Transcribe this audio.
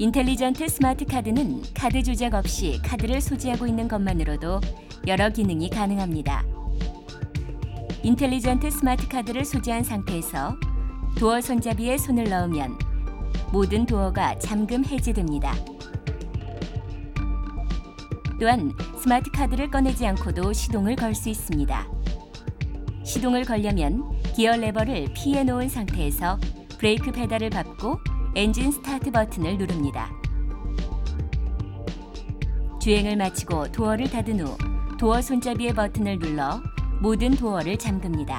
intelligent 스마트 카드는 카드 조작 없이 카드를 소지하고 있는 것만으로도 여러 기능이 가능합니다. intelligent 스마트 카드를 소지한 상태에서 도어 손잡이에 손을 넣으면 모든 도어가 잠금 해제됩니다. 또한 스마트 카드를 꺼내지 않고도 시동을 걸 수 있습니다. 시동을 걸려면 기어 레버를 P에 놓은 상태에서 브레이크 페달을 밟고 엔진 스타트 버튼을 누릅니다. 주행을 마치고 도어를 닫은 후 도어 손잡이의 버튼을 눌러 모든 도어를 잠급니다.